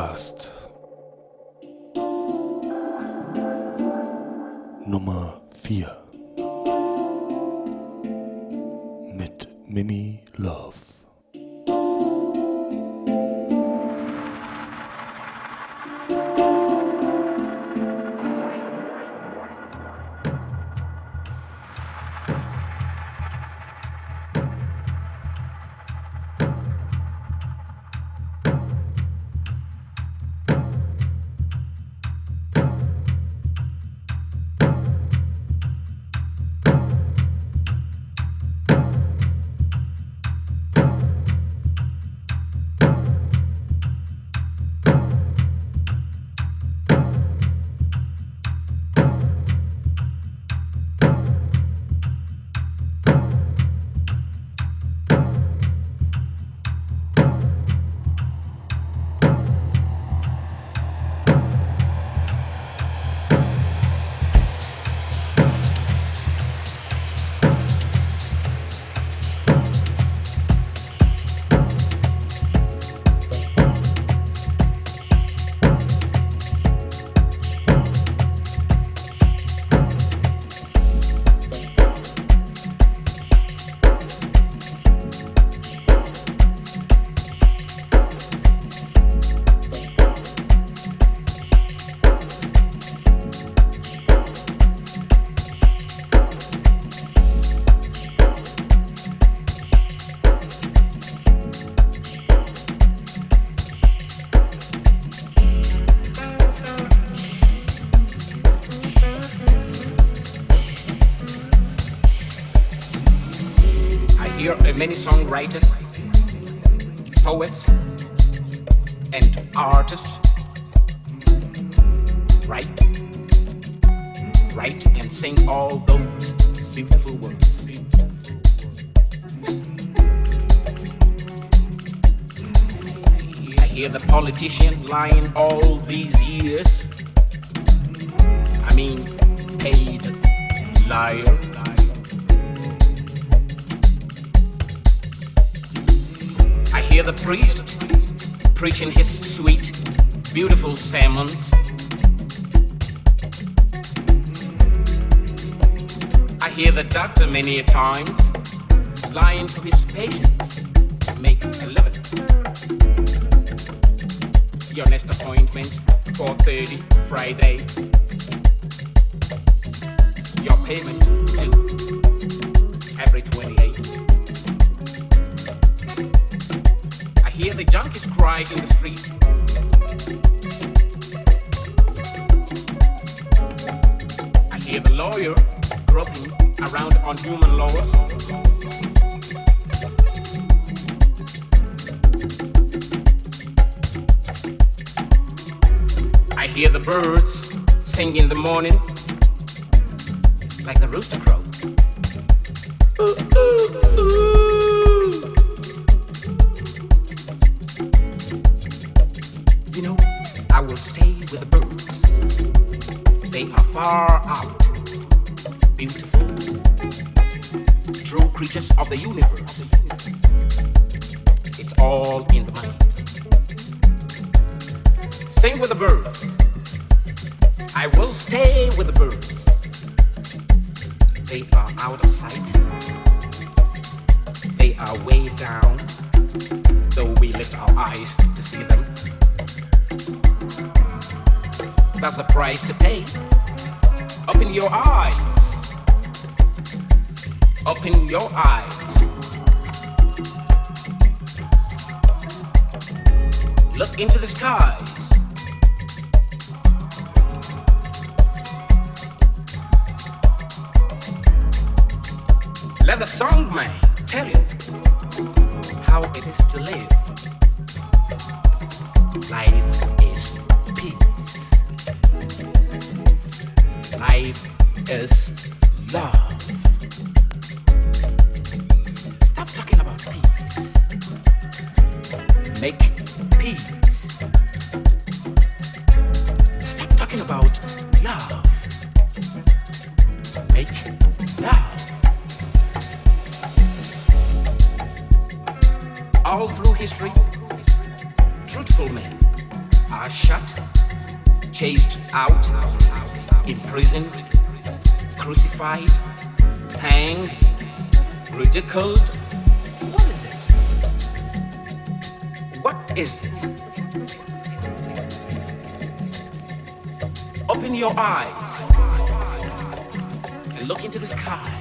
Podcast many songwriters, poets, and artists write, write, and sing all those beautiful words. I hear the politician lying all these years. I mean, paid liar. Hear the priest preaching his sweet, beautiful sermons. I hear the doctor many a times lying to his patients make a living. Your next appointment, 4.30, Friday. Your payment junkies cry in the street. I hear the lawyer groping around on human laws. I hear the birds sing in the morning like the rooster Sing with the birds. I will stay with the birds. They are out of sight. They are way down, though we lift our eyes to see them. That's the price to pay. Open your eyes. Open your eyes. Look into the skies. Let the song man tell you how it is to live. Life is peace. Life is your eyes and look into the sky.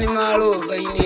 你马路可以。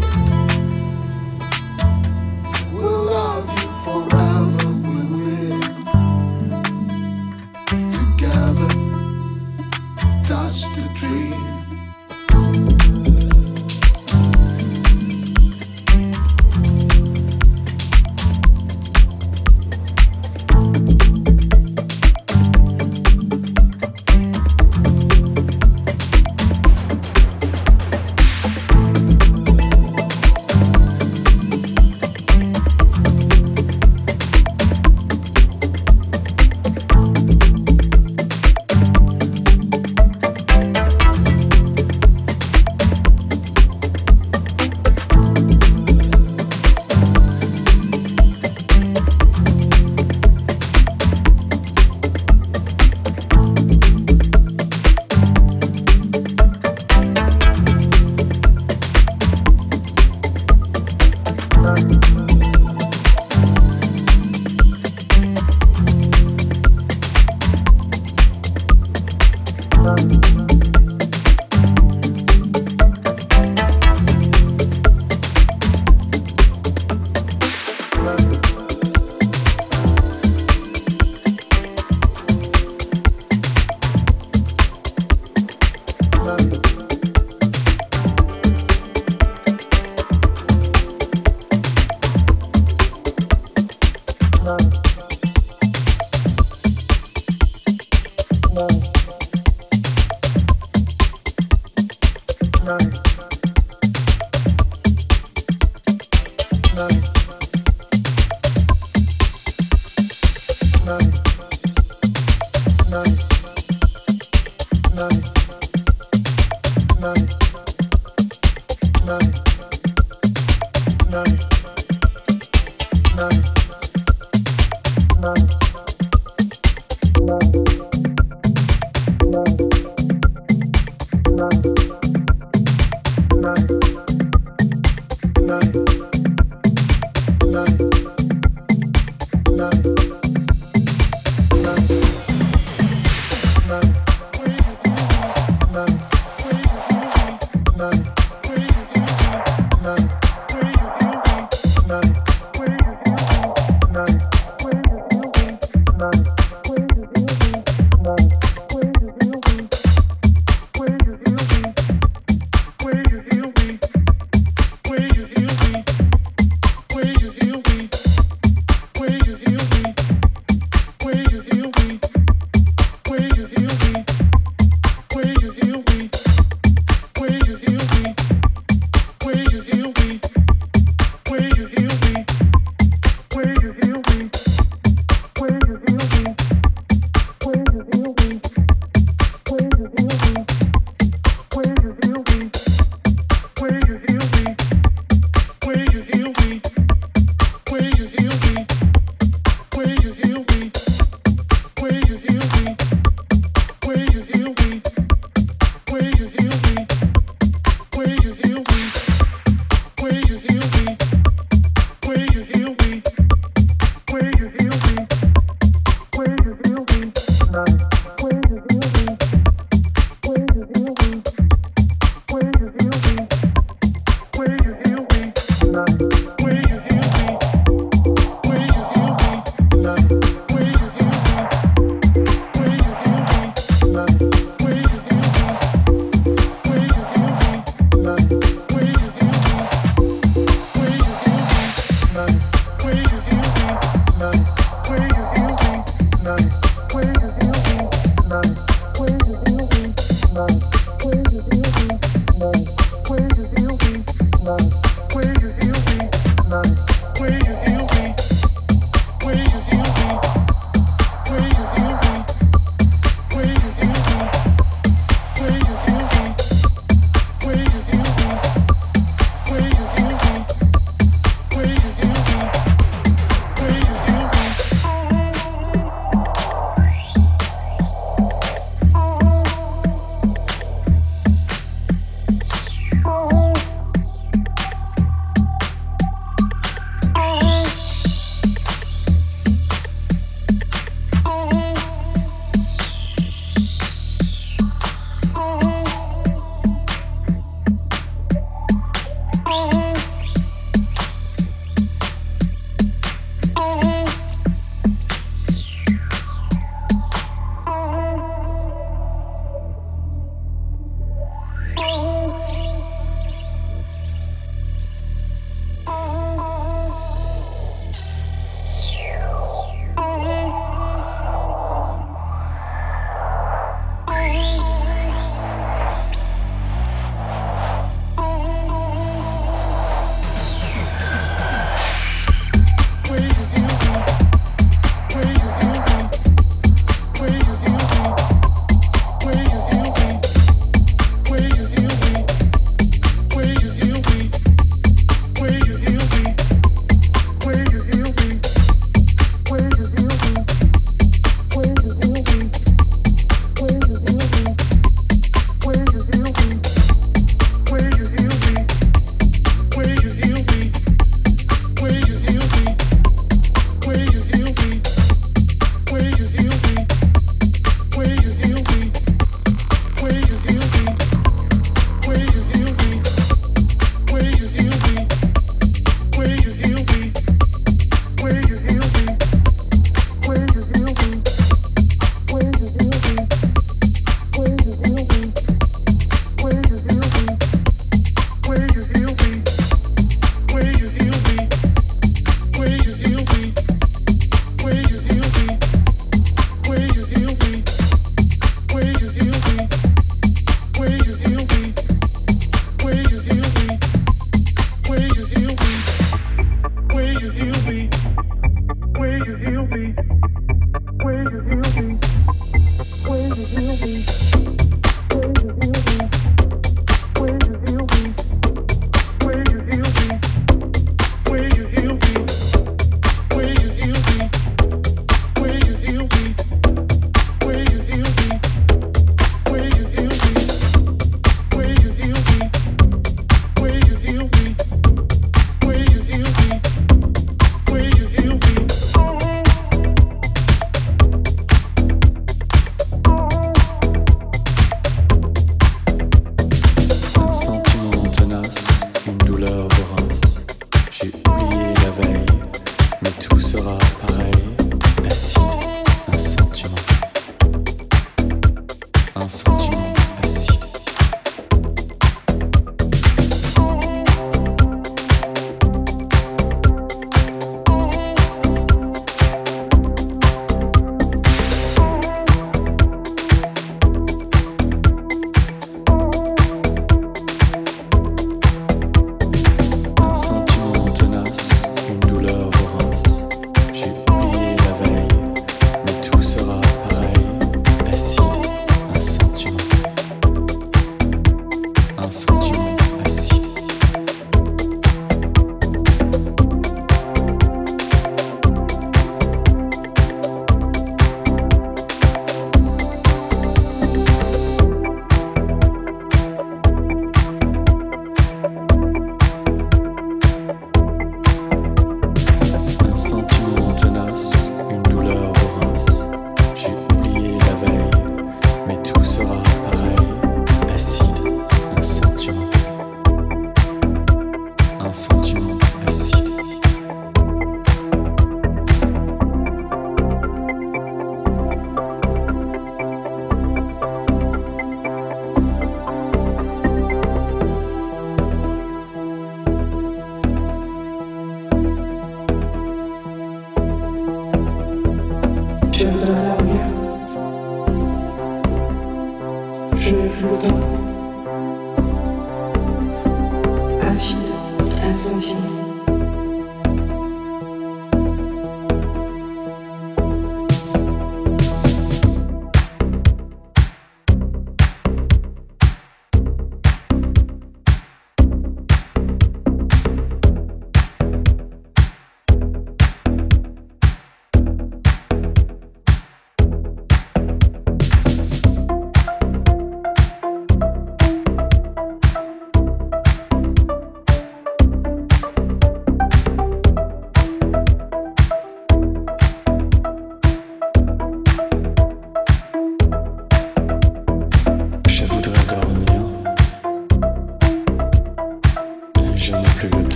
Queen.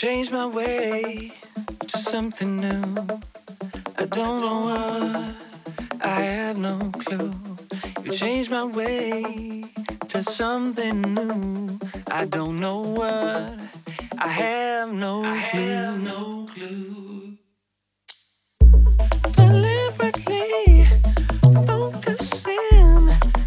Change my way to something new. I don't know what, I have no clue. You changed my way to something new. I don't know what, I have no I clue. Have no clue. Deliberately focusing.